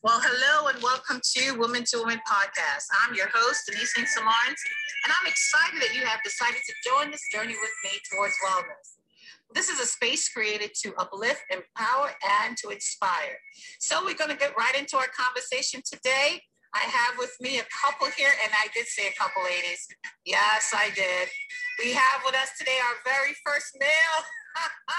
Well, hello and welcome to Woman to Woman podcast. I'm your host, Denise. Samarns, and I'm excited that you have decided to join this journey with me towards wellness. This is a space created to uplift, empower, and to inspire. So we're going to get right into our conversation today. I have with me a couple here, and I did say a couple ladies. Yes, I did. We have with us today our very first male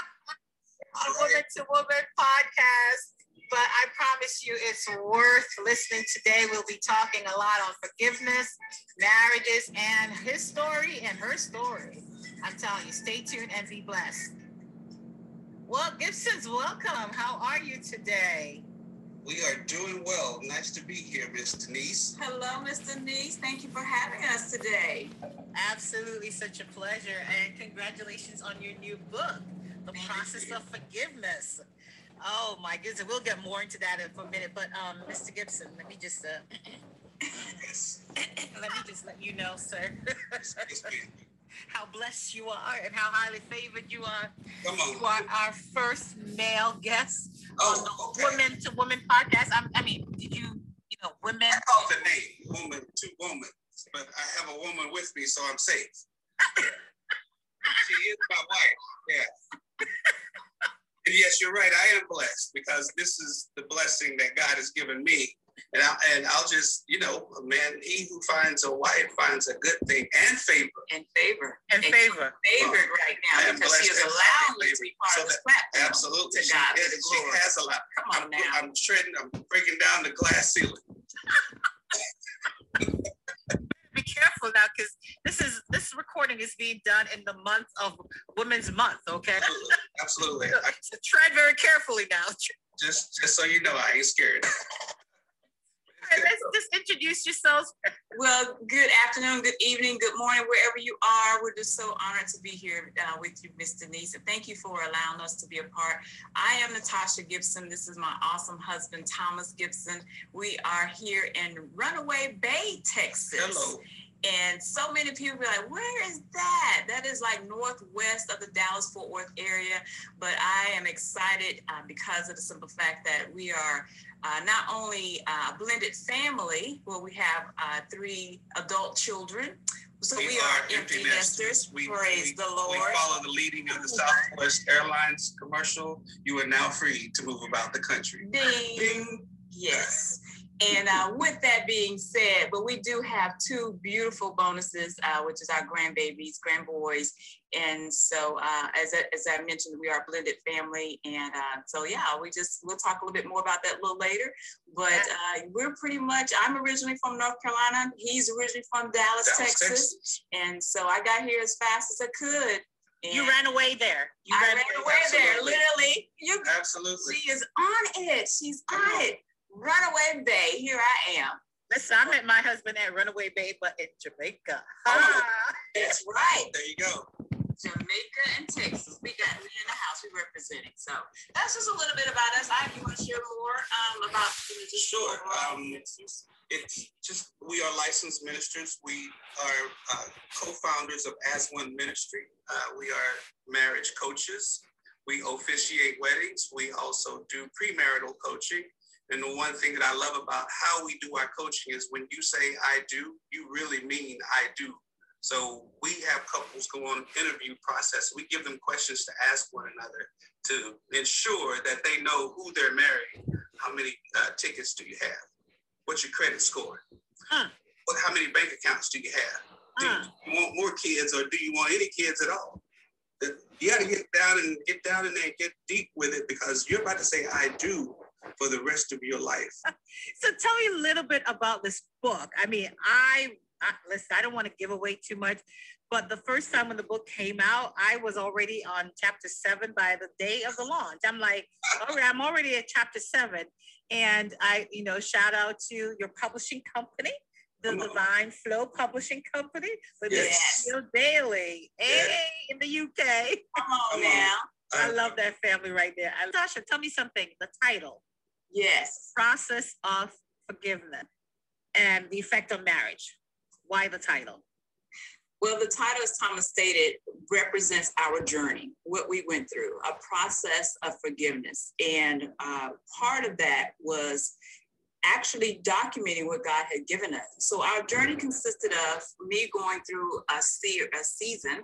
on Woman to Woman podcast but I promise you it's worth listening today. We'll be talking a lot on forgiveness, marriages, and his story and her story. I'm telling you, stay tuned and be blessed. Well, Gibsons, welcome. How are you today? We are doing well. Nice to be here, Miss Denise. Hello, Miss Denise. Thank you for having us today. Absolutely, such a pleasure. And congratulations on your new book, The Thank Process you. of Forgiveness. Oh my goodness, we'll get more into that in for a minute. But um, Mr. Gibson, let me just uh, let me just let you know, sir, how blessed you are and how highly favored you are. Come on. You are our first male guest oh, on the okay. Women to Women podcast. I'm, i mean, did you, you know, women? I called the name Woman to Woman, but I have a woman with me, so I'm safe. she is my wife. Yeah. And yes, you're right. I am blessed because this is the blessing that God has given me. And, I, and I'll just, you know, man, he who finds a wife finds a good thing and favor. And favor. And favor. Favored right now because she is allowing me to be part so of this platform. Absolutely. To God she, is, she has a lot. Come on I'm, now. I'm treading, I'm breaking down the glass ceiling. be careful now because this is this recording is being done in the month of Women's Month. Okay. Absolutely. Absolutely. so tread very carefully now. Just just so you know, I ain't scared. let's just introduce yourselves. Well, good afternoon, good evening, good morning, wherever you are. We're just so honored to be here uh, with you, Miss Denise, and thank you for allowing us to be a part. I am Natasha Gibson. This is my awesome husband, Thomas Gibson. We are here in Runaway Bay, Texas. Hello. And so many people be like, where is that? That is like northwest of the Dallas Fort Worth area. But I am excited uh, because of the simple fact that we are uh, not only a blended family, where we have uh, three adult children. So we, we are, empty nesters. We, Praise we, the Lord. We follow the leading of the Southwest Airlines commercial. You are now free to move about the country. Ding. Ding. Yes. And uh, with that being said, but we do have two beautiful bonuses, uh, which is our grandbabies, grandboys. And so, uh, as, I, as I mentioned, we are a blended family. And uh, so, yeah, we just, we'll talk a little bit more about that a little later. But uh, we're pretty much, I'm originally from North Carolina. He's originally from Dallas, Dallas Texas. Texas. And so I got here as fast as I could. And you ran away there. You I ran, ran away Absolutely. there, literally. You, Absolutely. She is on it. She's on it. Runaway Bay, here I am. Listen, I met my husband at Runaway Bay, but in Jamaica. Oh, that's right. There you go. Jamaica and Texas. We got me in the house. We representing. So that's just a little bit about us. I you want to share more um, about you know, sure. Um, it's just we are licensed ministers. We are uh, co-founders of As One Ministry. Uh, we are marriage coaches. We officiate weddings. We also do premarital coaching. And the one thing that I love about how we do our coaching is when you say I do, you really mean I do. So we have couples go on interview process. We give them questions to ask one another to ensure that they know who they're marrying. How many uh, tickets do you have? What's your credit score? Huh. What, how many bank accounts do you have? Do Huh. you want more kids or do you want any kids at all? You got to get down and get down in there and get deep with it because you're about to say I do for the rest of your life. So tell me a little bit about this book. I mean, I, I listen. I don't want to give away too much, but the first time when the book came out, I was already on chapter seven by the day of the launch. I'm like, all right, I'm already at chapter seven, and I, you know, shout out to your publishing company. The Come. Divine Flow Publishing Company with Yes. Miss Steele Daily, Yes. hey, in the UK. Come on now. I love that family right there. And Tasha, tell me something. The title, Yes. Process of Forgiveness, and the effect on marriage. Why the title? Well, the title, as Thomas stated, represents our journey, what we went through, a process of forgiveness. And uh, part of that was actually documenting what God had given us. So our journey consisted of me going through a, se- a season,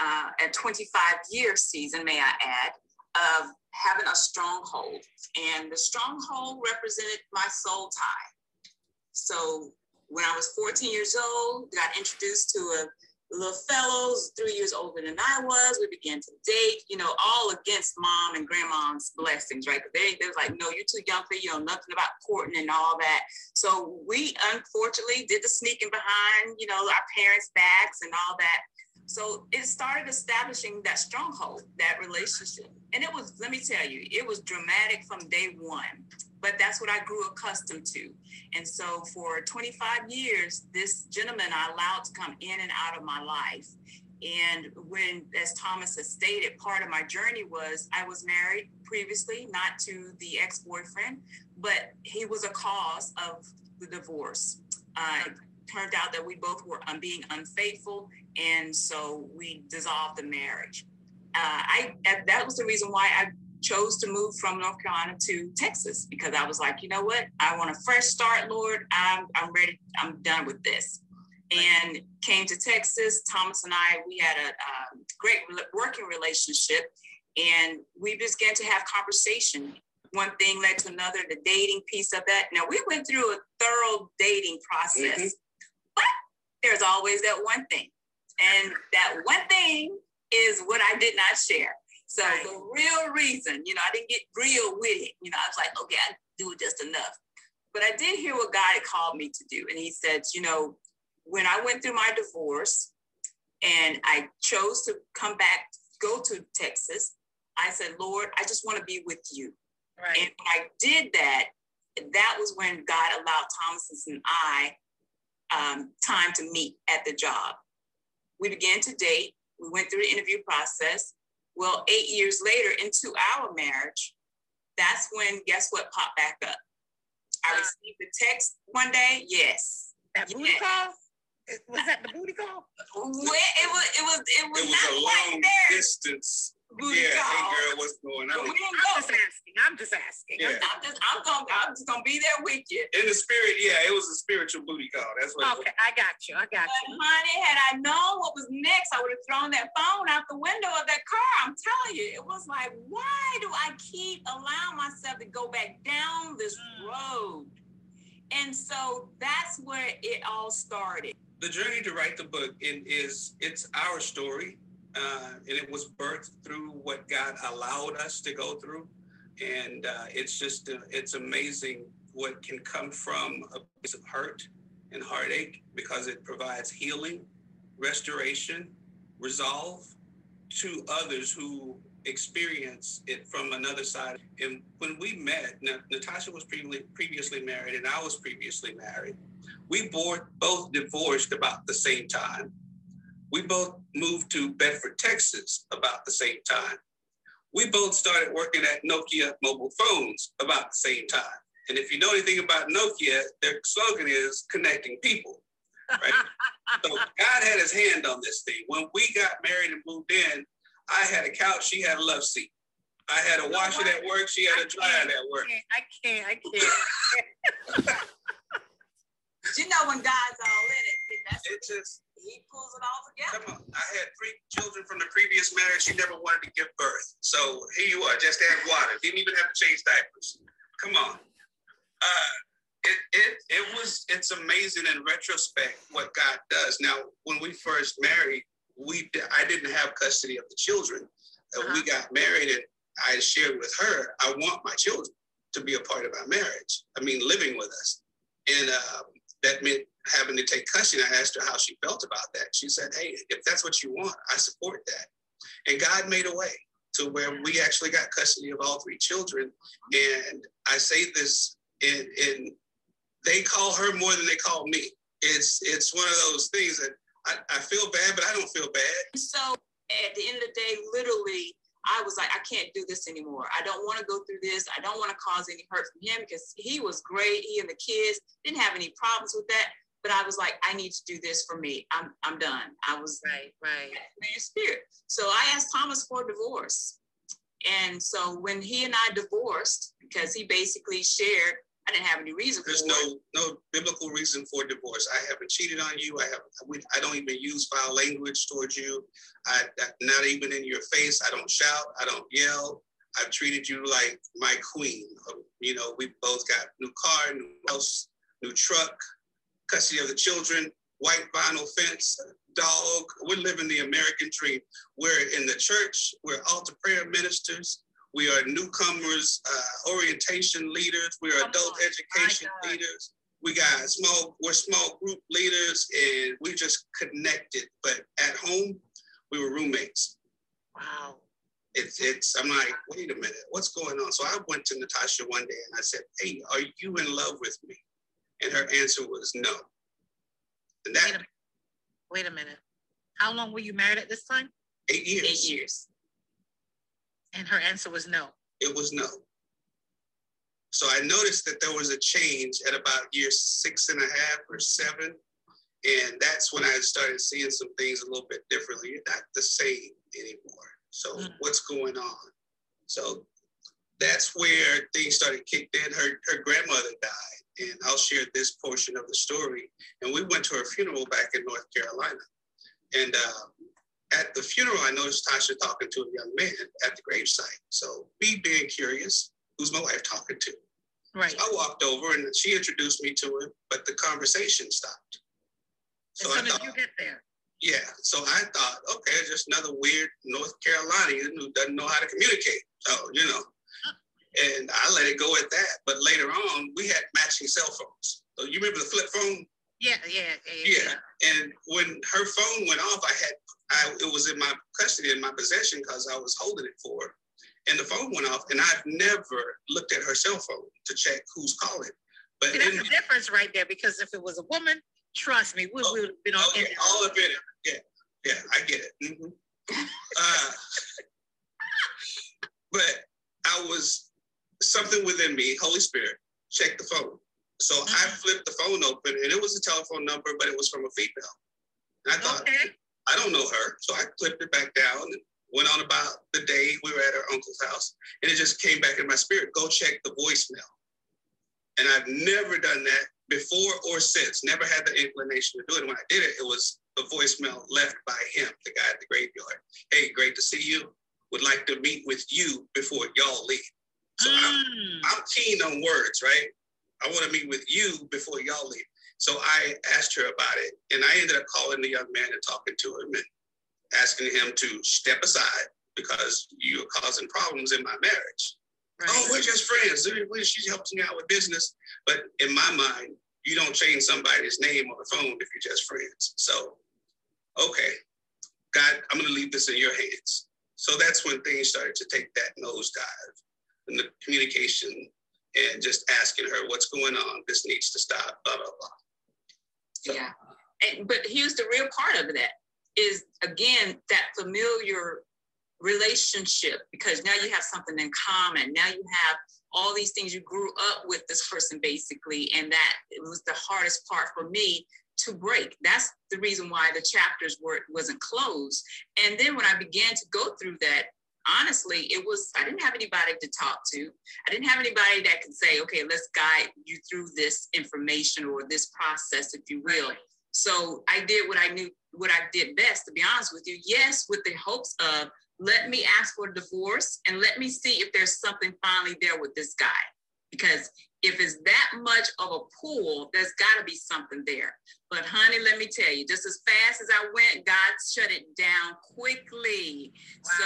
uh, a 25 year season, may I add, of having a stronghold. And the stronghold represented my soul tie. So when I was 14 years old, got introduced to a little fellows, three years older than I was. We began to date, you know, all against mom and grandma's blessings, right? They, they was like, no, you're too young for you know nothing about courting and all that. So we unfortunately did the sneaking behind, you know, our parents' backs and all that. So it started establishing that stronghold, that relationship. And it was, let me tell you, it was dramatic from day one but that's what I grew accustomed to. And so for 25 years, this gentleman I allowed to come in and out of my life. And when, as Thomas has stated, part of my journey was I was married previously, not to the ex boyfriend, but he was a cause of the divorce. Uh, turned out that we both were um, being unfaithful, and so we dissolved the marriage. Uh, I that was the reason why I chose to move from North Carolina to Texas because I was like, you know what? I want a fresh start, Lord. I'm, I'm ready. I'm done with this. And came to Texas. Thomas and I, we had a um, great working relationship and we began to have conversation. One thing led to another, the dating piece of that. Now, we went through a thorough dating process, mm-hmm. There's always that one thing. And that one thing is what I did not share. So right. the real reason, you know, I didn't get real with it. You know, I was like, okay, I do just enough. But I did hear what God had called me to do. And he said, you know, when I went through my divorce and I chose to come back, go to Texas, I said, Lord, I just want to be with you. Right. And when I did that, that was when God allowed Thomas and I um, time to meet at the job. We began to date. We went through the interview process. Well, eight years later into our marriage, that's when guess what popped back up? I received a text one day. Yes. That booty yes. call? Was that the booty call? Well, it was. It was. It was, it was not a long there. distance booty yeah, call. hey girl, what's going on? I'm just asking. I'm just asking. Yeah. I'm, just, I'm gonna, I'm just gonna be there with you. In the spirit, yeah, it was a spiritual booty call. That's what. Okay, I got you. I got but you. Honey, had I known what was next, I would have thrown that phone out the window of that car. I'm telling you, it was like, why do I keep allowing myself to go back down this mm. road? And so that's where it all started. The journey to write the book is it's our story uh, and it was birthed through what God allowed us to go through. And uh, it's just, uh, it's amazing what can come from a piece of hurt and heartache because it provides healing, restoration, resolve to others who experience it from another side. And when we met, Natasha was previously, previously married and I was previously married. We both divorced about the same time. We both moved to Bedford, Texas about the same time. We both started working at Nokia mobile phones about the same time. And if you know anything about Nokia, their slogan is connecting people. Right? so God had his hand on this thing. When we got married and moved in, I had a couch, she had a love seat. I had a washer at work, she had a dryer at work. I can't, I can't. you know when God's all in it, that's it just he pulls it all together. Come on. I had three children from the previous marriage. She never wanted to give birth. So here you are, just add water. Didn't even have to change diapers. Come on. Uh, it, it, it was, it's amazing in retrospect what God does. Now, when we first married, we, I didn't have custody of the children. Uh, uh-huh. We got married and I shared with her, I want my children to be a part of our marriage. I mean, living with us. And uh, that meant having to take custody. I asked her how she felt about that. She said, Hey, if that's what you want, I support that. And God made a way to where we actually got custody of all three children. And I say this in, in they call her more than they call me. It's it's one of those things that I, I feel bad, but I don't feel bad. So at the end of the day, literally, I was like, I can't do this anymore. I don't want to go through this. I don't want to cause any hurt from him because he was great. He and the kids didn't have any problems with that. But I was like, I need to do this for me. I'm I'm done. I was right, right. Spirit. So I asked Thomas for a divorce. And so when he and I divorced, because he basically shared, I didn't have any reason. There's no no biblical reason for divorce. I haven't cheated on you. I have. I don't even use foul language towards you. I not even in your face. I don't shout. I don't yell. I've treated you like my queen. Um, you know, we both got new car, new house, new truck, custody of the children, white vinyl fence, dog. We're living the American dream. We're in the church. We're altar prayer ministers. We are newcomers, uh, orientation leaders. We are adult education leaders. We got small, we're small group leaders and we just connected. But at home, we were roommates. Wow. It's, it's, I'm like, wait a minute, what's going on? So I went to Natasha one day and I said, hey, are you in love with me? And her answer was no. And that, wait a, wait a minute. How long were you married at this time? Eight years. Eight years. And her answer was no. It was no. So I noticed that there was a change at about year six and a half or seven. And that's when I started seeing some things a little bit differently. You're not the same anymore. So mm-hmm. what's going on? So that's where things started kicked in. Her her grandmother died, and I'll share this portion of the story. And we went to her funeral back in North Carolina, and uh, at the funeral, I noticed Tasha talking to a young man at the gravesite. So me being curious, who's my wife talking to? Right. So I walked over and she introduced me to him, but the conversation stopped. So as soon as you get there. Yeah. So I thought, okay, just another weird North Carolinian who doesn't know how to communicate. So, you know. Oh. And I let it go at that. But later on, we had matching cell phones. So you remember the flip phone? Yeah, yeah, yeah. Yeah. And when her phone went off, I had I, it was in my custody, in my possession, because I was holding it for her. And the phone went off, and I've never looked at her cell phone to check who's calling. But See, that's the difference right there, because if it was a woman, trust me, we oh, would have been on okay, all of it. Yeah, yeah, I get it. Mm-hmm. uh, but I was something within me, Holy Spirit, check the phone. So mm-hmm. I flipped the phone open, and it was a telephone number, but it was from a female. And I thought, okay. I don't know her. So I clipped it back down and went on about the day we were at her uncle's house. And it just came back in my spirit go check the voicemail. And I've never done that before or since, never had the inclination to do it. And when I did it, it was a voicemail left by him, the guy at the graveyard. Hey, great to see you. Would like to meet with you before y'all leave. So mm. I'm, I'm keen on words, right? I want to meet with you before y'all leave. So I asked her about it, and I ended up calling the young man and talking to him and asking him to step aside because you're causing problems in my marriage. Right. Oh, we're just friends. She helps me out with business. But in my mind, you don't change somebody's name on the phone if you're just friends. So, okay, God, I'm going to leave this in your hands. So that's when things started to take that nosedive and the communication and just asking her what's going on. This needs to stop, blah, blah, blah. Yeah. And, but here's the real part of that is again that familiar relationship because now you have something in common. Now you have all these things you grew up with this person basically, and that was the hardest part for me to break. That's the reason why the chapters were wasn't closed. And then when I began to go through that, honestly, it was, I didn't have anybody to talk to. I didn't have anybody that could say, okay, let's guide you through this information or this process, if you will. So I did what I knew, what I did best, to be honest with you. Yes, with the hopes of let me ask for a divorce and let me see if there's something finally there with this guy. Because if it's that much of a pool, there's got to be something there. But honey, let me tell you, just as fast as I went, God shut it down quickly. Wow. So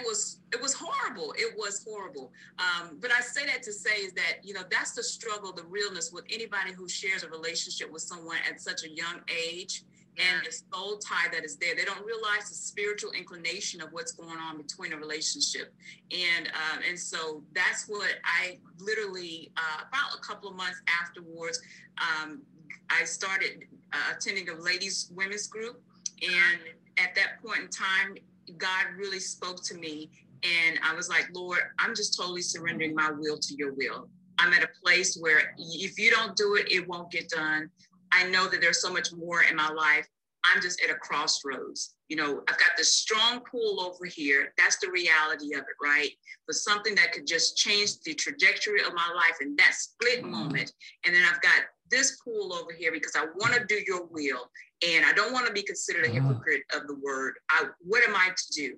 it was it was horrible. It was horrible. Um, but i say that to say is that you know that's the struggle the realness with anybody who shares a relationship with someone at such a young age and the soul tie that is there. They don't realize the spiritual inclination of what's going on between a relationship. And um, and so that's what i literally uh, about a couple of months afterwards um, i started uh, attending a ladies women's group. And at that point in time God really spoke to me. And I was like, Lord, I'm just totally surrendering my will to your will. I'm at a place where if you don't do it, it won't get done. I know that there's so much more in my life. I'm just at a crossroads. you know, I've got this strong pull over here. That's the reality of it, right? For something that could just change the trajectory of my life in that split mm-hmm. moment. And then I've got this pool over here because I want to do your will. And I don't want to be considered a mm-hmm. hypocrite of the word. I, what am I to do?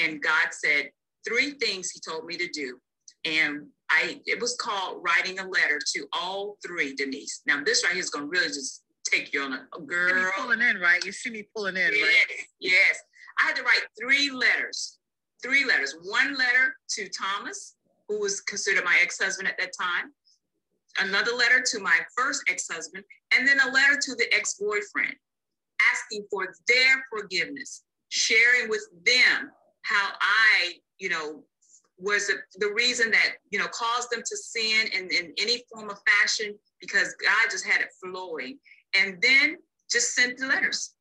And God said three things he told me to do. And I it was called writing a letter to all three, Denise. Now this right here is gonna really just take you on a, a girl. pulling in, right? You see me pulling in, yes, right? Yes. I had to write three letters. Three letters. One letter to Thomas, who was considered my ex-husband at that time. Another letter to my first ex-husband, and then a letter to the ex-boyfriend, asking for their forgiveness, sharing with them how I, you know, was the reason that you know caused them to sin in, in any form of fashion because God just had it flowing and then just sent the letters.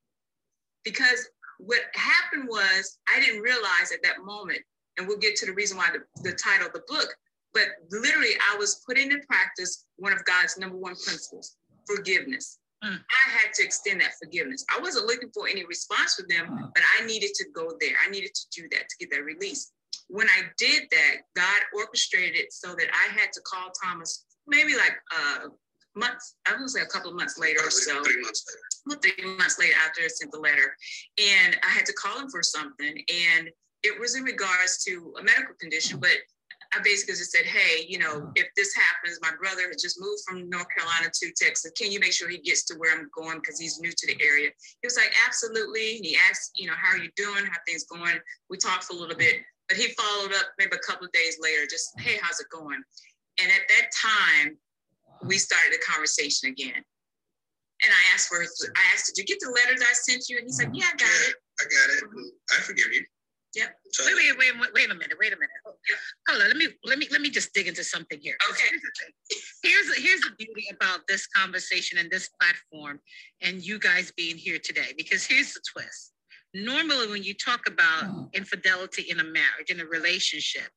Because what happened was I didn't realize at that moment, and we'll get to the reason why the, the title of the book, but literally I was putting in practice one of God's number one principles, forgiveness. Mm. I had to extend that forgiveness. I wasn't looking for any response from them, mm. but I needed to go there. I needed to do that to get that release. When I did that, God orchestrated it so that I had to call Thomas maybe like uh, months, I was say a couple of months later or so. Three months later. Well, three months later after I sent the letter. And I had to call him for something. And it was in regards to a medical condition, but I basically just said, hey, you know, uh-huh. if this happens, my brother has just moved from North Carolina to Texas. Can you make sure he gets to where I'm going because he's new to the area? He was like, absolutely. And he asked, you know, how are you doing? How things going? We talked for a little bit, but he followed up maybe a couple of days later, just, hey, how's it going? And at that time, we started the conversation again. And I asked for, I asked, did you get the letters I sent you? And he's like, mm-hmm. yeah, I got yeah, it. I got it. Mm-hmm. I forgive you. Yep. So, wait, wait, wait, wait, wait a minute, wait a minute. Hold on, let me let me let me just dig into something here. Okay. Here's the here's the beauty about this conversation and this platform and you guys being here today, because here's the twist. Normally, when you talk about infidelity in a marriage, in a relationship,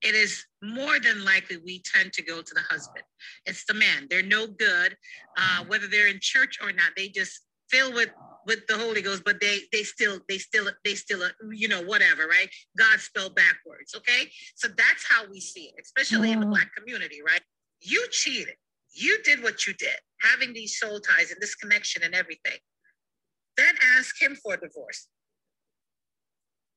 it is more than likely we tend to go to the husband. It's the man. They're no good, uh, whether they're in church or not. They just fill with with the Holy Ghost, but they they still they still they still you know whatever, right? God spelled backwards. Okay, so that's how we see it, especially in the mm. black community, right? You cheated. You did what you did, having these soul ties and this connection and everything. Then ask him for a divorce.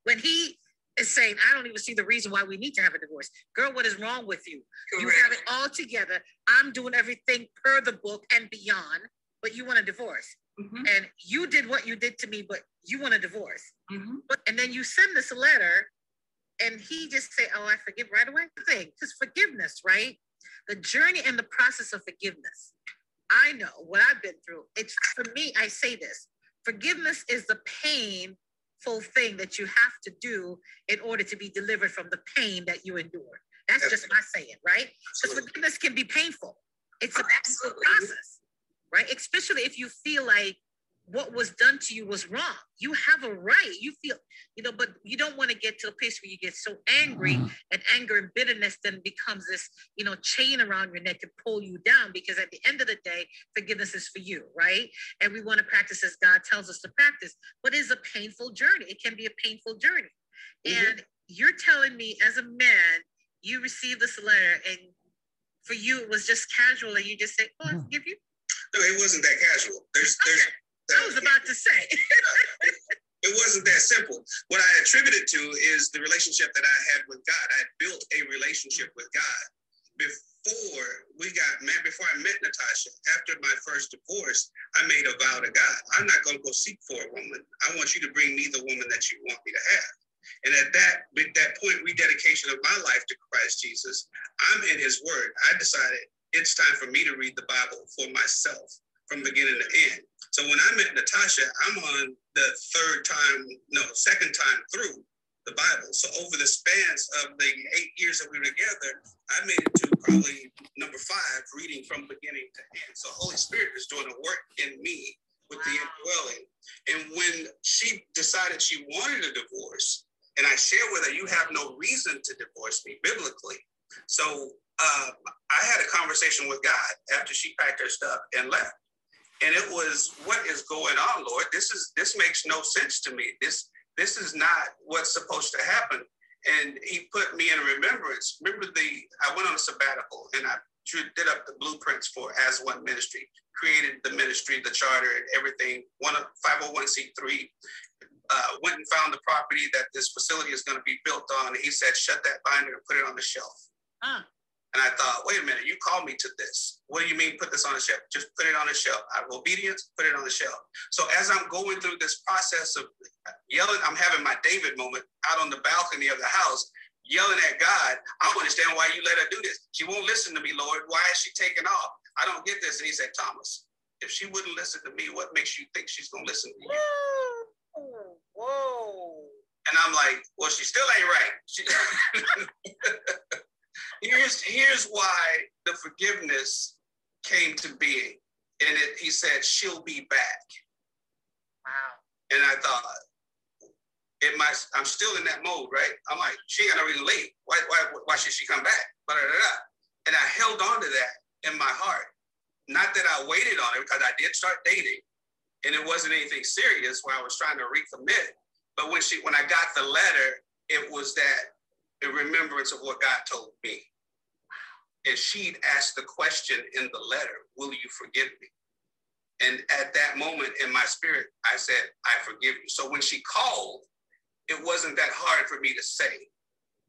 When he is saying, I don't even see the reason why we need to have a divorce. Girl, what is wrong with you? Correct. You have it all together. I'm doing everything per the book and beyond, but you want a divorce. Mm-hmm. And you did what you did to me, but you want a divorce. Mm-hmm. But and then you send this letter, and he just say, "Oh, I forgive right away." Thing, because forgiveness, right? The journey and the process of forgiveness. I know what I've been through. It's for me. I say this: forgiveness is the painful thing that you have to do in order to be delivered from the pain that you endure. That's just my saying, right? Because forgiveness can be painful. It's a painful process, right? Especially if you feel like what was done to you was wrong. You have a right. You feel, you know, but you don't want to get to a place where you get so angry mm-hmm. and anger and bitterness then becomes this, you know, chain around your neck to pull you down because at the end of the day, forgiveness is for you, right? And we want to practice as God tells us to practice, but it's a painful journey. It can be a painful journey. Mm-hmm. And you're telling me as a man, you received this letter and for you it was just casual and you just say, Oh, I mm-hmm. forgive you. No, it wasn't that casual. There's okay. there's I was about to say. it wasn't that simple. What I attributed to is the relationship that I had with God. I built a relationship with God before we got met. Before I met Natasha, after my first divorce, I made a vow to God. I'm not going to go seek for a woman. I want you to bring me the woman that you want me to have. And at that, at that point, rededication of my life to Christ Jesus, I'm in His Word. I decided it's time for me to read the Bible for myself from beginning to end. So when I met Natasha, I'm on the third time, no, second time through the Bible. So over the spans of the eight years that we were together, I made it to probably number five, reading from beginning to end. So Holy Spirit is doing a work in me with wow. the indwelling. And when she decided she wanted a divorce, and I shared with her, you have no reason to divorce me biblically. So uh, I had a conversation with God after she packed her stuff and left. And it was, what is going on, Lord? This is this makes no sense to me. This this is not what's supposed to happen. And he put me in remembrance. Remember the I went on a sabbatical and I did up the blueprints for As One Ministry, created the ministry, the charter, and everything. One of 501c3 uh, went and found the property that this facility is going to be built on. And he said, shut that binder and put it on the shelf. Uh. And I thought, wait a minute, you called me to this. What do you mean put this on the shelf? Just put it on the shelf. Out of obedience, put it on the shelf. So as I'm going through this process of yelling, I'm having my David moment out on the balcony of the house, yelling at God. I don't understand why you let her do this. She won't listen to me, Lord. Why is she taking off? I don't get this. And he said, Thomas, if she wouldn't listen to me, what makes you think she's going to listen to you? Whoa. And I'm like, well, she still ain't right. She, here's here's why the forgiveness came to being. And it, he said, she'll be back. Wow. And I thought, it might, I'm still in that mode, right? I'm like, she ain't got no reason leave. Why, why, why should she come back? And I held on to that in my heart. Not that I waited on it because I did start dating and it wasn't anything serious where I was trying to recommit. But when she, when I got the letter, it was that in remembrance of what God told me. And she'd asked the question in the letter, Will you forgive me? And at that moment in my spirit, I said, I forgive you. So when she called, it wasn't that hard for me to say.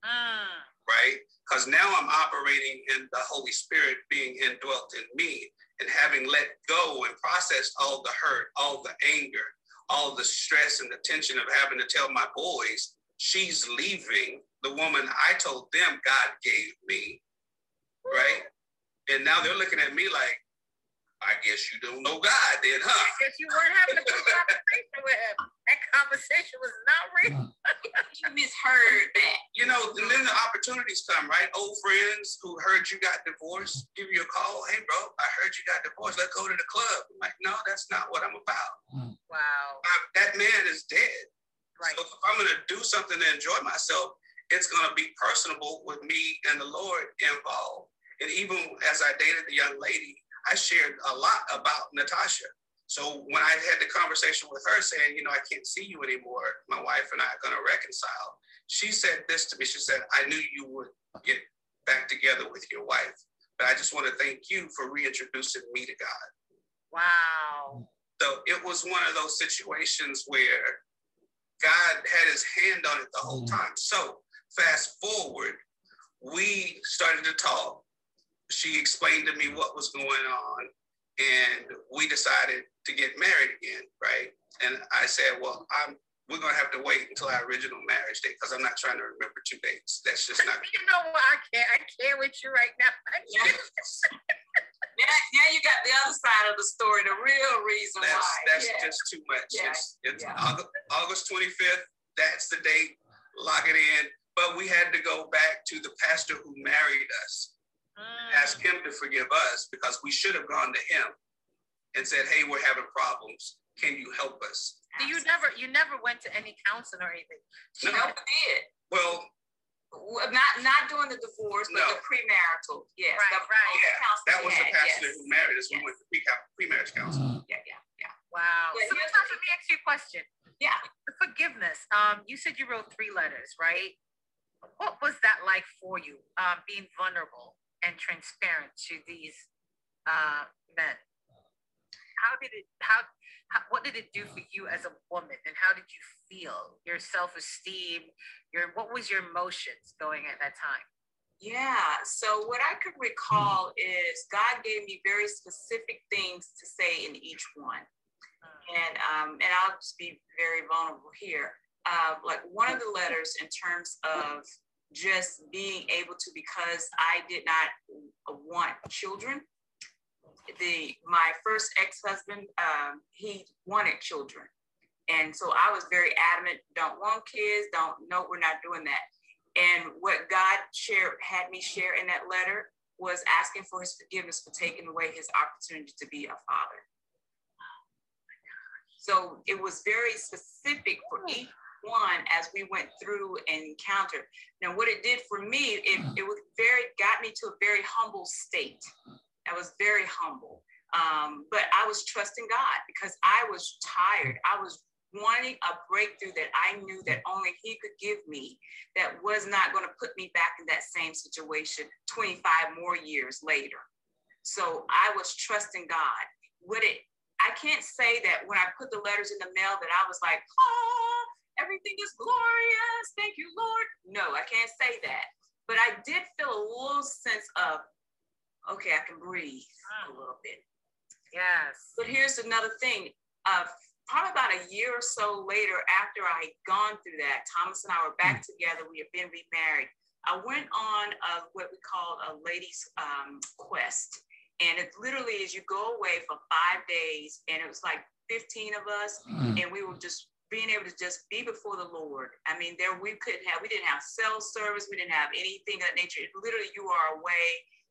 Mm. Right? Because now I'm operating in the Holy Spirit being indwelt in me and having let go and processed all the hurt, all the anger, all the stress and the tension of having to tell my boys she's leaving the woman I told them God gave me, right? And now they're looking at me like, I guess you don't know God then, huh? I guess you weren't having a good conversation with him. That conversation was not real. you misheard that. You know, and then the opportunities come, right? Old friends who heard you got divorced give you a call. Hey, bro, I heard you got divorced. Let's go to the club. I'm like, no, that's not what I'm about. Wow. I, that man is dead. Right. So if I'm going to do something to enjoy myself, it's going to be personable with me and the Lord involved. And even as I dated the young lady, I shared a lot about Natasha. So when I had the conversation with her saying, you know, I can't see you anymore, my wife and I are going to reconcile, she said this to me. She said, I knew you would get back together with your wife, but I just want to thank you for reintroducing me to God. Wow. So it was one of those situations where God had his hand on it the whole mm. time. So fast forward, we started to talk. She explained to me what was going on and we decided to get married again right? And i said well i'm we're going to have to wait until our original marriage date because i'm not trying to remember two dates. That's just not you know what? I can't i can't with you right now. Now, now you got the other side of the story the real reason that's, why. that's yeah. just too much. Yeah. it's, it's yeah. August, august 25th that's the date. Lock it in but we had to go back to the pastor who married us ask him to forgive us because we should have gone to him and said, "Hey, we're having problems. Can you help us?" So you never, you never went to any counseling or anything. She no. did. Well, not not during the divorce, but no. the premarital. Yes, right, the, right. Yeah, that was the pastor yes. who married us. Yes. We went to pre pre-marriage counseling. Yeah, yeah, yeah. Wow. Yeah, so let me ask you a question. Yeah. The forgiveness. Um, you said you wrote three letters, right? What was that like for you? Um, being vulnerable and transparent to these uh, men. How did it, how, how, what did it do for you as a woman and how did you feel? Your self-esteem, your, what was your emotions going at that time? Yeah, so what I could recall is God gave me very specific things to say in each one. Mm. And um, and I'll just be very vulnerable here. Uh, like one of the letters in terms of just being able to because I did not want children. The my first ex-husband, um, he wanted children. And so I was very adamant, don't want kids, don't no, we're not doing that. And what God shared had me share in that letter was asking for his forgiveness for taking away his opportunity to be a father. So it was very specific for each one as we went through and encountered. Now, what it did for me, it, it was very got me to a very humble state. I was very humble Um, but I was trusting God because I was tired. I was wanting a breakthrough that I knew that only He could give me, that was not going to put me back in that same situation 25 more years later. So I was trusting God. Would it? I can't say that when I put the letters in the mail that I was like, oh, everything is glorious. Thank you, Lord. No, I can't say that. But I did feel a little sense of, okay, I can breathe a little bit. Yes. But here's another thing. Uh, probably about a year or so later, after I had gone through that, Thomas and I were back mm. together. We had been remarried. I went on a, what we call a ladies' um, quest. And it literally is you go away for five days, and it was like 15 of us, mm. and we were just being able to just be before the Lord. I mean, there we couldn't have, we didn't have cell service, we didn't have anything of that nature. Literally, you are away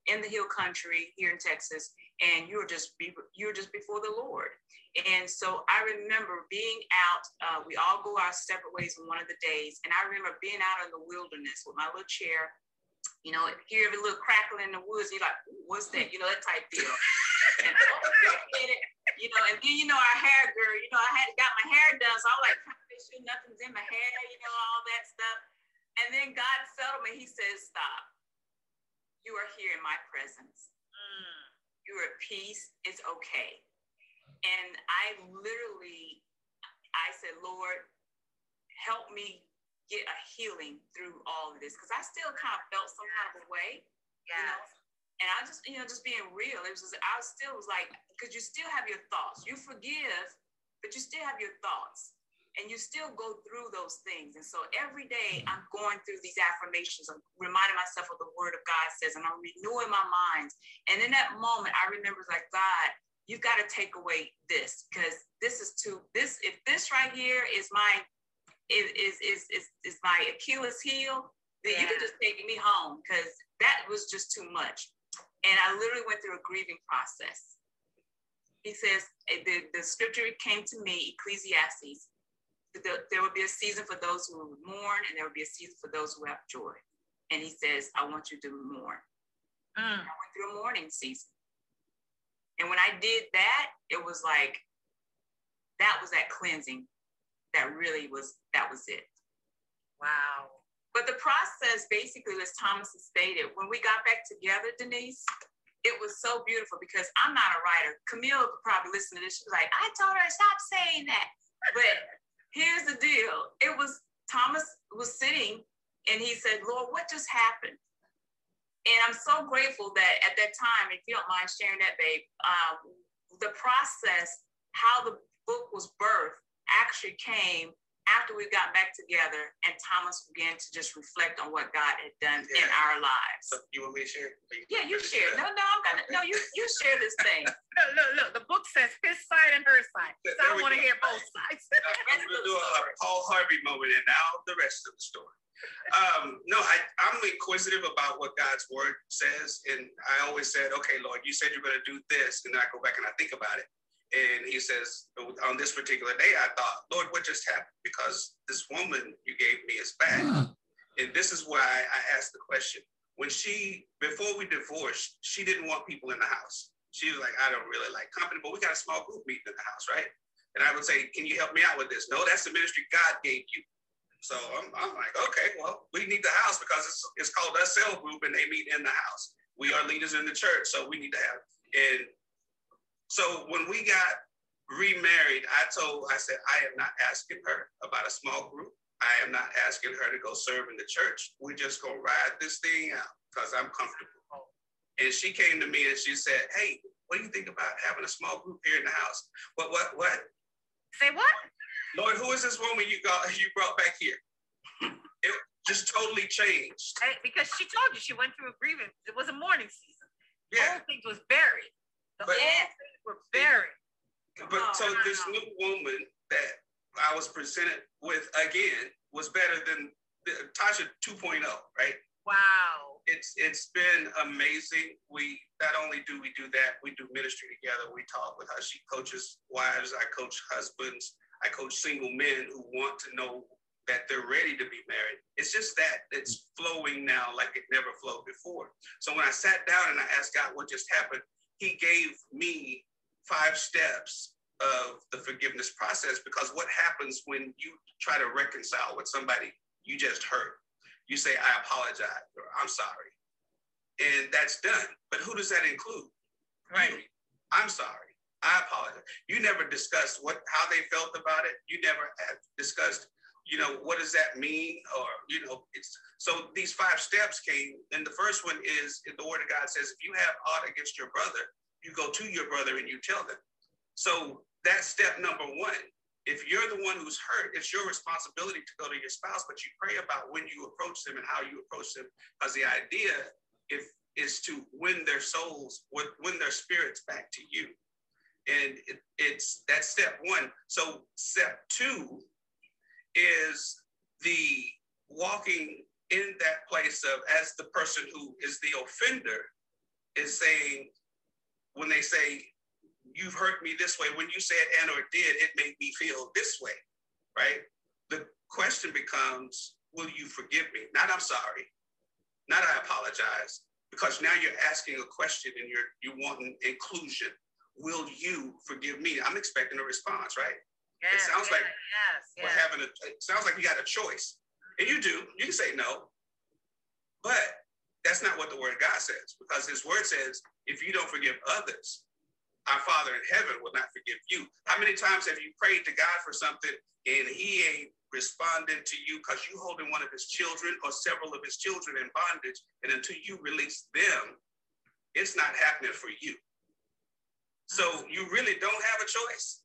in the hill country here in Texas, and you're just be, you were just before the Lord. And so I remember being out. Uh, we all go our separate ways on one of the days, and I remember being out in the wilderness with my little chair. You know, hear every little crackle in the woods. You're like, "What's that?" You know, that type deal. and, you know, and then you know our hair girl. You know, I had got my hair done, so I was like, make sure nothing's in my hair. You know, all that stuff. And then God settled me. He says, "Stop. You are here in my presence. Mm. You're at peace. It's okay." And I literally, I said, Lord, help me get a healing through all of this. Cause I still kind of felt some kind of a way. Yeah. You know? And I just, you know, just being real, it was just, I still was like, because you still have your thoughts. You forgive, but you still have your thoughts and you still go through those things. And so every day I'm going through these affirmations. I'm reminding myself of the word of God says, and I'm renewing my mind. And in that moment, I remember like, God, you've got to take away this because this is too this if this right here is my is is is is, my Achilles heel, then yeah. you can just take me home because that was just too much. And I literally went through a grieving process. He says eh, the, the scripture came to me, Ecclesiastes. there would be a season for those who mourn, and there would be a season for those who have joy. And he says, I want you to mourn. Mm. I went through a mourning season. And when I did that, it was like, that was that cleansing that really was, that was it. Wow. But the process basically, as Thomas has stated, when we got back together, Denise, it was so beautiful because I'm not a writer. Camille could probably listen to this. She was like, I told her stop saying that. But here's the deal. It was Thomas was sitting and he said, Lord, what just happened? And I'm so grateful that at that time, if you don't mind sharing that, babe, um, the process, how the book was birthed, actually came after we got back together and Thomas began to just reflect on what God had done yeah. in our lives. So you want me to share? Yeah, you share. No, no, I'm gonna no, you you share this thing. look, look, look, the book says his side and her side. So I want to hear both sides. We're gonna do a Paul Harvey moment and now the rest of the story. Um, no, I, I'm inquisitive about what God's word says. And I always said, okay, Lord, you said you're going to do this. And then I go back and I think about it. And he says, on this particular day, I thought, Lord, what just happened? Because this woman you gave me is bad. Uh-huh. And this is why I asked the question. When she, before we divorced, she didn't want people in the house. She was like, I don't really like company, but we got a small group meeting in the house, right? And I would say, Can you help me out with this? No, that's the ministry God gave you. So I'm, I'm like, okay, well, we need the house because it's, it's called a cell group and they meet in the house. We are leaders in the church, so we need to have. And so when we got remarried, I told, I said, I am not asking her about a small group. I am not asking her to go serve in the church. We're just gonna ride this thing out because I'm comfortable. And she came to me and she said, Hey, what do you think about having a small group here in the house? What, what, what? Say what? Lord, who is this woman you got you brought back here? It just totally changed. because she told you she went through a grievance. It was a mourning season. Yeah. All things was buried. The but, old things were buried. But oh, so this uh-huh. new woman that I was presented with again was better than the, Tasha 2.0, right? Wow. It's it's been amazing. We not only do we do that, we do ministry together. We talk with her. She coaches wives, I coach husbands. I coach single men who want to know that they're ready to be married. It's just that it's flowing now like it never flowed before. So when I sat down and I asked God what just happened, He gave me five steps of the forgiveness process because what happens when you try to reconcile with somebody you just hurt? You say, I apologize or I'm sorry. And that's done. But who does that include? Right. You. I'm sorry. I apologize. You never discussed what how they felt about it. You never have discussed, you know, what does that mean? Or, you know, it's so these five steps came. And the first one is the word of God says, if you have aught against your brother, you go to your brother and you tell them. So that's step number one. If you're the one who's hurt, it's your responsibility to go to your spouse, but you pray about when you approach them and how you approach them. Because the idea if is to win their souls, win their spirits back to you. And it, it's that's step one. So step two is the walking in that place of as the person who is the offender is saying, when they say, you've hurt me this way, when you said and or did, it made me feel this way, right? The question becomes, will you forgive me? Not I'm sorry, not I apologize, because now you're asking a question and you're you want inclusion. Will you forgive me? I'm expecting a response, right? Yes, it sounds yes, like yes, yes. we're having a it sounds like you got a choice. And you do, you can say no. But that's not what the word of God says, because his word says, if you don't forgive others, our Father in heaven will not forgive you. How many times have you prayed to God for something and he ain't responding to you because you holding one of his children or several of his children in bondage, and until you release them, it's not happening for you. So you really don't have a choice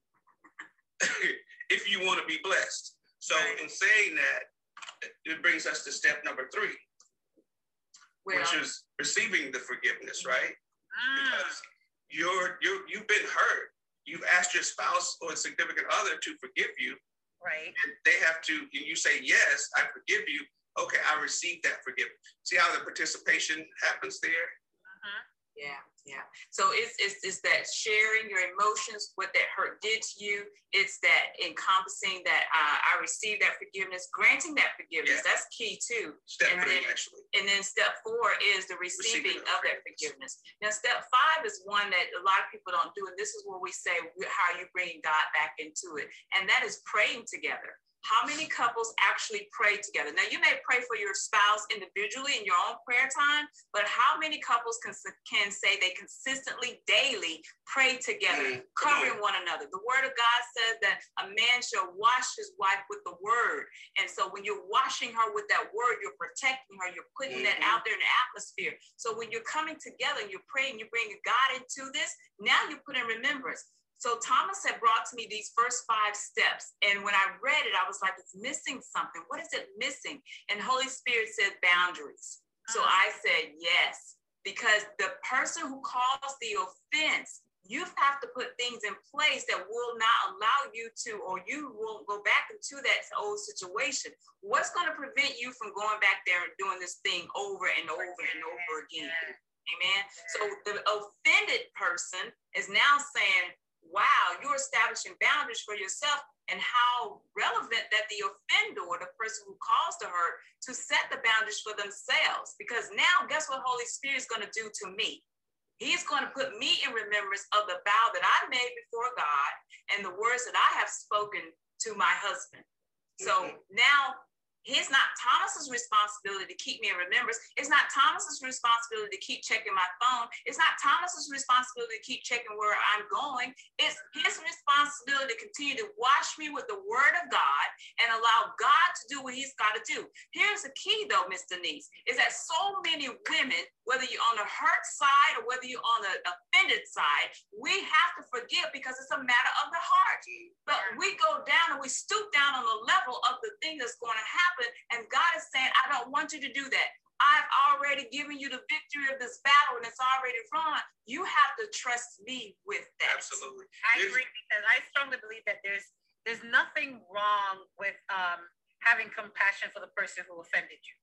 if you want to be blessed. So in saying that, it brings us to step number three, well, which is receiving the forgiveness, right? Mm. Because you're you you've been hurt. You've asked your spouse or significant other to forgive you. Right. And they have to, and you say, Yes, I forgive you. Okay, I received that forgiveness. See how the participation happens there? Yeah, yeah. So it's, it's it's that sharing your emotions, what that hurt did to you. It's that encompassing that uh, I received that forgiveness, granting that forgiveness. Yeah. That's key too. Step and three, then, actually. And then step four is the receiving, receiving of that forgiveness. Now, step five is one that a lot of people don't do, and this is where we say how are you bring God back into it, and that is praying together how many couples actually pray together? Now, you may pray for your spouse individually in your own prayer time, but how many couples can, can say they consistently, daily pray together, mm, covering one another? The word of God says that a man shall wash his wife with the word. And so when you're washing her with that word, you're protecting her, you're putting mm-hmm. that out there in the atmosphere. So when you're coming together and you're praying, you're bringing God into this, now you put in remembrance. So Thomas had brought to me these first five steps. And when I read it, I was like, it's missing something. What is it missing? And Holy Spirit said boundaries. So uh-huh. I said, yes, because the person who caused the offense, you have to put things in place that will not allow you to, or you won't go back into that old situation. What's going to prevent you from going back there and doing this thing over and over and over again? Amen. So the offended person is now saying, wow, you're establishing boundaries for yourself and how relevant that the offender or the person who caused the hurt to set the boundaries for themselves. Because now, guess what Holy Spirit is going to do to me? He's going to put me in remembrance of the vow that I made before God and the words that I have spoken to my husband. So mm-hmm. now it's not Thomas's responsibility to keep me in remembrance. It's not Thomas's responsibility to keep checking my phone. It's not Thomas's responsibility to keep checking where I'm going. It's his responsibility to continue to wash me with the word of God and allow God to do what he's got to do. Here's the key though, Miss Denise, is that so many women, whether you're on the hurt side or whether you're on the offended side, we have to forgive because it's a matter of the heart. But we go down and we stoop down on the level of the thing that's going to happen happen. And God is saying, I don't want you to do that. I've already given you the victory of this battle and it's already won. You have to trust me with that. Absolutely. I agree because I strongly believe that there's there's nothing wrong with um, having compassion for the person who offended you.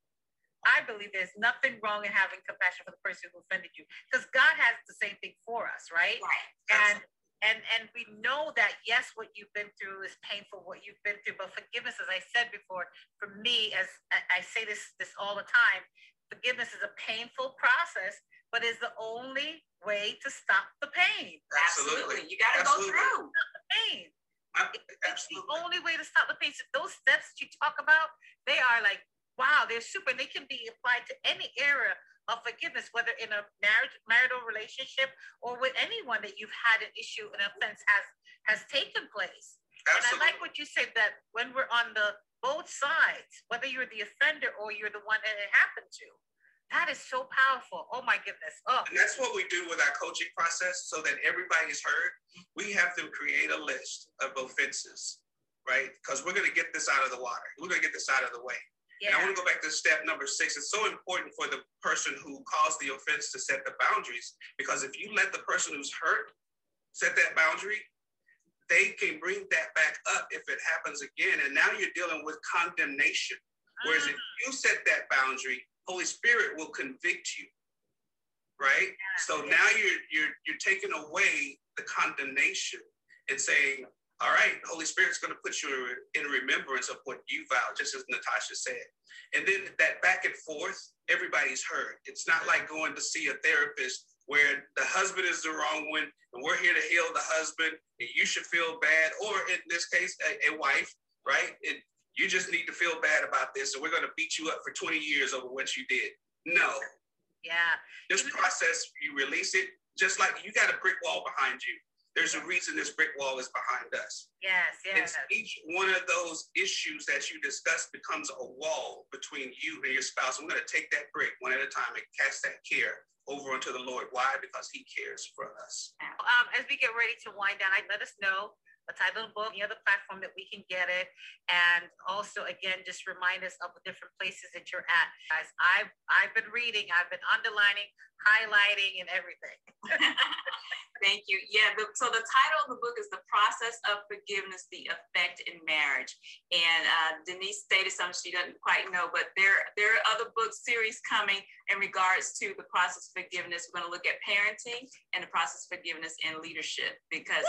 I believe there's nothing wrong in having compassion for the person who offended you because God has the same thing for us, right? Right. And and and we know that yes what you've been through is painful what you've been through but forgiveness as i said before for me as i say this this all the time forgiveness is a painful process but it's the only way to stop the pain. Absolutely. You got to go through stop the pain. it's the only way to stop the pain. So those steps that you talk about, they are like, wow, they're super. And they can be applied to any area of forgiveness, whether in a marriage, marital relationship or with anyone that you've had an issue, an offense has has taken place. Absolutely. And I like what you said that when we're on the both sides, whether you're the offender or you're the one that it happened to, that is so powerful. Oh my goodness. Oh. And that's what we do with our coaching process so that everybody is heard. We have to create a list of offenses, right? Because we're going to get this out of the water. We're going to get this out of the way. Yeah. And I want to go back to step number six. It's so important for the person who caused the offense to set the boundaries because if you let the person who's hurt set that boundary, they can bring that back up if it happens again. And now you're dealing with condemnation. Whereas if ah. you set that boundary, Holy Spirit will convict you, right? Yeah. So now you're you're you're taking away the condemnation and saying, all right, Holy Spirit's going to put you in remembrance of what you vowed, just as Natasha said. And then that back and forth, everybody's heard. It's not like going to see a therapist where the husband is the wrong one and we're here to heal the husband and you should feel bad, or in this case, a, a wife, right? It, you just need to feel bad about this, and we're going to beat you up for 20 years over what you did. No. Yeah. This process, you release it, just like you got a brick wall behind you. There's a reason this brick wall is behind us. Yes, yes. It's each one of those issues that you discuss becomes a wall between you and your spouse. I'm going to take that brick one at a time and cast that care over unto the Lord. Why? Because He cares for us. Um, as we get ready to wind down, I let us know the title of the book, the other platform that we can get it. And also, again, just remind us of the different places that you're at. Guys, I've, I've been reading, I've been underlining, highlighting, and everything. Thank you. Yeah, the, so the title of the book is The Process of Forgiveness, The Effect in Marriage. And uh, Denise stated something she doesn't quite know, but there, there are other book series coming in regards to the process of forgiveness. We're going to look at parenting and the process of forgiveness and leadership because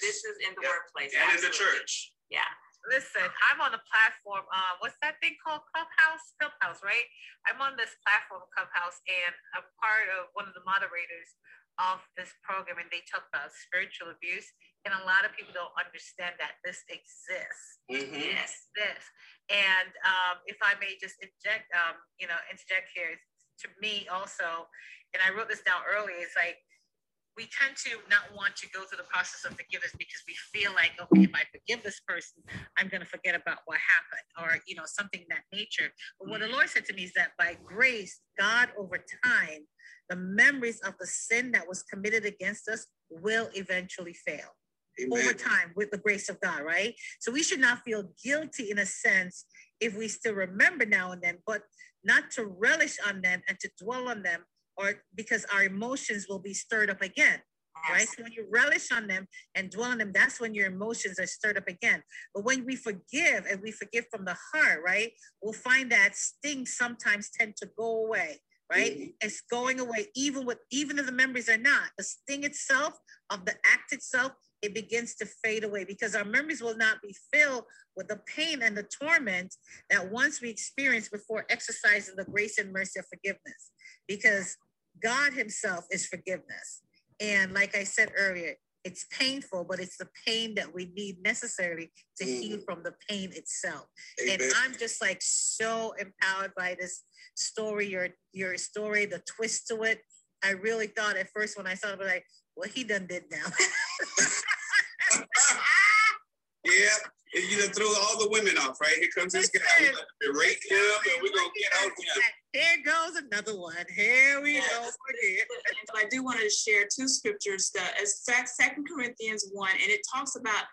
this is in the yep. workplace. And absolutely. in the church. Yeah. Listen, I'm on a platform. Uh, what's that thing called? Clubhouse? Clubhouse, right? I'm on this platform, Clubhouse, and I'm part of one of the moderators of this program and they talk about spiritual abuse. And a lot of people don't understand that this exists. Mm-hmm. Yes, this. And um, if I may just inject, um, you know, interject here to me also, and I wrote this down earlier, it's like we tend to not want to go through the process of forgiveness because we feel like, okay, if I forgive this person, I'm going to forget about what happened or, you know, something that nature. But what the mm-hmm. Lord said to me is that by grace, God over time the memories of the sin that was committed against us will eventually fail Amen. over time with the grace of God, right? So we should not feel guilty in a sense if we still remember now and then, but not to relish on them and to dwell on them, or because our emotions will be stirred up again. Right. So when you relish on them and dwell on them, that's when your emotions are stirred up again. But when we forgive and we forgive from the heart, right, we'll find that stings sometimes tend to go away right? Mm-hmm. It's going away, even with even if the memories are not. The sting itself of the act itself, it begins to fade away because our memories will not be filled with the pain and the torment that once we experienced before exercising the grace and mercy of forgiveness. Because God Himself is forgiveness. And like I said earlier, it's painful, but it's the pain that we need necessarily to mm. heal from the pain itself. Amen. And I'm just like so empowered by this story, your your story, the twist to it. I really thought at first when I saw it, I was like, well, he done did now. yeah, you done threw all the women off, right? Here comes this guy. We're gonna berate him and we're gonna get out him. Here goes another one. Here we yes. go again. I do want to share two scriptures. The uh, as Second Corinthians one, and it talks about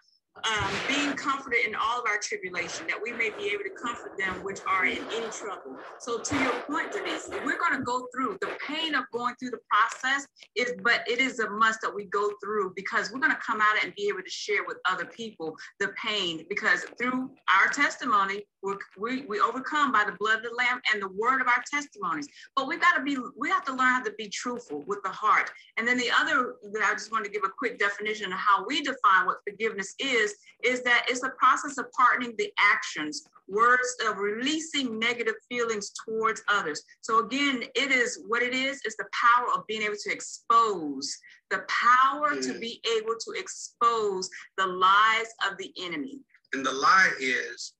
um, being comforted in all of our tribulation, that we may be able to comfort them which are in any trouble. So, to your point, Denise, we're going to go through the pain of going through the process, is but it is a must that we go through because we're going to come out and be able to share with other people the pain because through our testimony, We're, we we overcome by the blood of the Lamb and the word of our testimonies. But we got to be we have to learn how to be truthful with the heart. And then the other that I just want to give a quick definition of how we define what forgiveness is is that it's the process of pardoning the actions, words of releasing negative feelings towards others. So again, it is what it is. It's the power of being able to expose the power mm. to be able to expose the lies of the enemy. And the lie is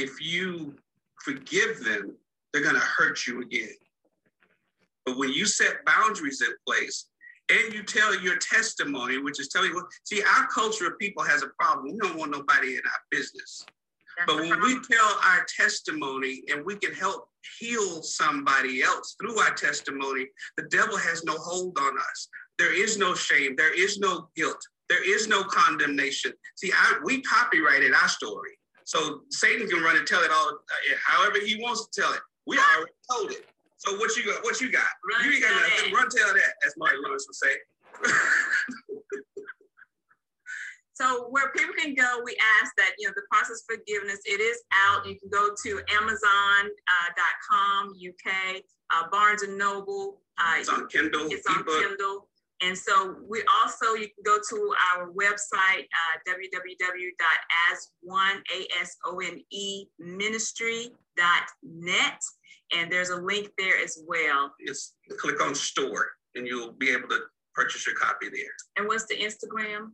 if you forgive them, they're going to hurt you again. But when you set boundaries in place and you tell your testimony, which is telling you, see, our culture of people has a problem. We don't want nobody in our business. That's but when we tell our testimony and we can help heal somebody else through our testimony, the devil has no hold on us. There is no shame. There is no guilt. There is no condemnation. See, I, we copyrighted our story. So Satan can run and tell it all uh, however he wants to tell it. We already told it. So what you got? What you got? Run you ain't got nothing. Run tell that, as Martin Lewis would say. so where people can go, we ask that you know the process forgiveness. It is out. You can go to Amazon.com uh, UK, uh, Barnes and Noble. Uh, it's on Kindle. It's on Kindle. And so we also, you can go to our website, uh, www.asone ministry.net. And there's a link there as well. Just click on store and you'll be able to purchase your copy there. And what's the Instagram?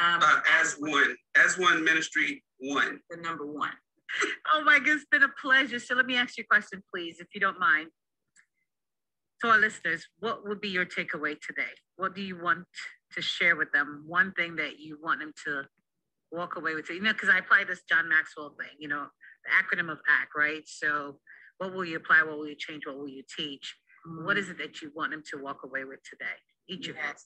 Um, uh, as one, as one ministry one. The number one. oh my goodness, it's been a pleasure. So let me ask you a question, please, if you don't mind to our listeners, what would be your takeaway today? What do you want to share with them? One thing that you want them to walk away with, you know, because I apply this John Maxwell thing, you know, the acronym of ACT, right? So, what will you apply? What will you change? What will you teach? Mm-hmm. What is it that you want them to walk away with today? Each yes. of us.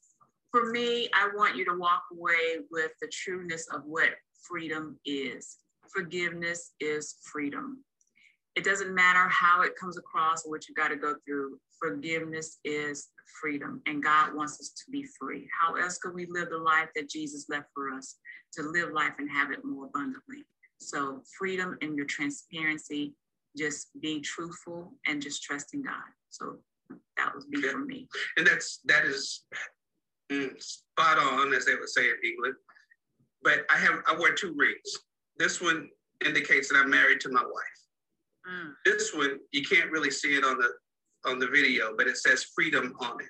For me, I want you to walk away with the trueness of what freedom is. Forgiveness is freedom. It doesn't matter how it comes across or what you got to go through. Forgiveness is freedom, and God wants us to be free. How else could we live the life that Jesus left for us to live life and have it more abundantly? So, freedom and your transparency, just being truthful and just trusting God. So, that was be for me. And that's that is mm, spot on, as they would say in England. But I have I wear two rings. This one indicates that I'm married to my wife. Mm. This one, you can't really see it on the on the video, but it says freedom on it.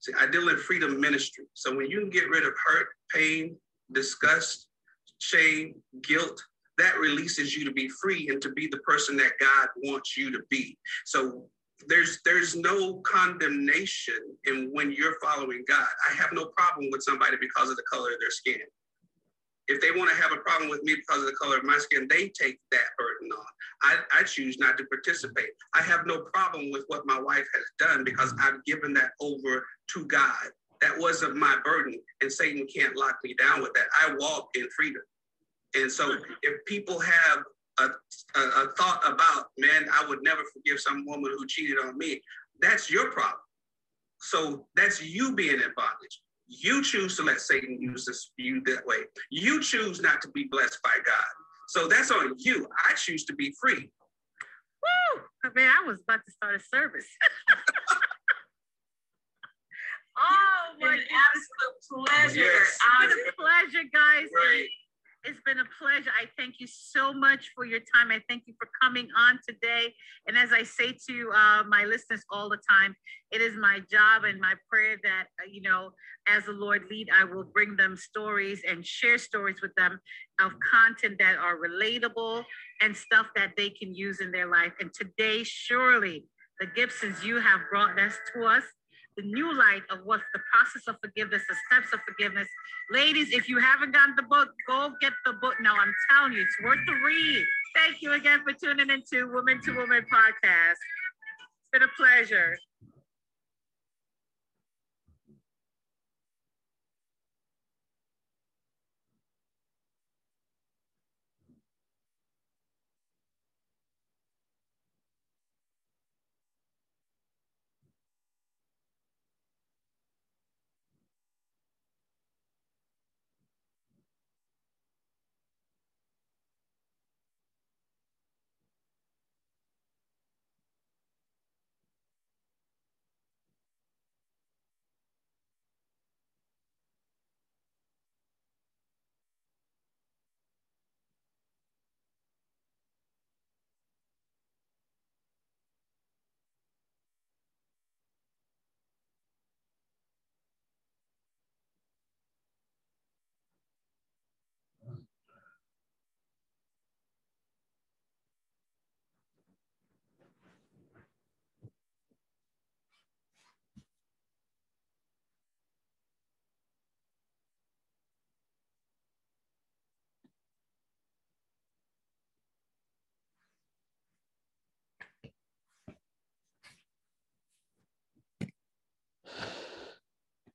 See, I deal in freedom ministry. So when you can get rid of hurt, pain, disgust, shame, guilt, that releases you to be free and to be the person that God wants you to be. So there's there's no condemnation in when you're following God. I have no problem with somebody because of the color of their skin. If they want to have a problem with me because of the color of my skin, they take that burden on. I, I choose not to participate. I have no problem with what my wife has done because mm-hmm. I've given that over to God. That wasn't my burden, and Satan can't lock me down with that. I walk in freedom. And so mm-hmm. if people have a, a, a, thought about, man, I would never forgive some woman who cheated on me, that's your problem. So that's you being in bondage. You choose to let Satan use this you that way. You choose not to be blessed by God. So that's on you. I choose to be free. Woo! Man, I was about to start a service. oh my An absolute pleasure. Yes. It's a pleasure, guys. Right. It's been a pleasure. I thank you so much for your time. I thank you for coming on today. And as I say to uh, my listeners all the time, it is my job and my prayer that, uh, you know, as the Lord lead, I will bring them stories and share stories with them of content that are relatable and stuff that they can use in their life. And today, surely, the Gibsons, you have brought this to us the new light of what's the process of forgiveness, the steps of forgiveness. Ladies, if you haven't gotten the book, go get the book. Now, I'm telling you, it's worth the read. Thank you again for tuning into Woman to Woman podcast. It's been a pleasure.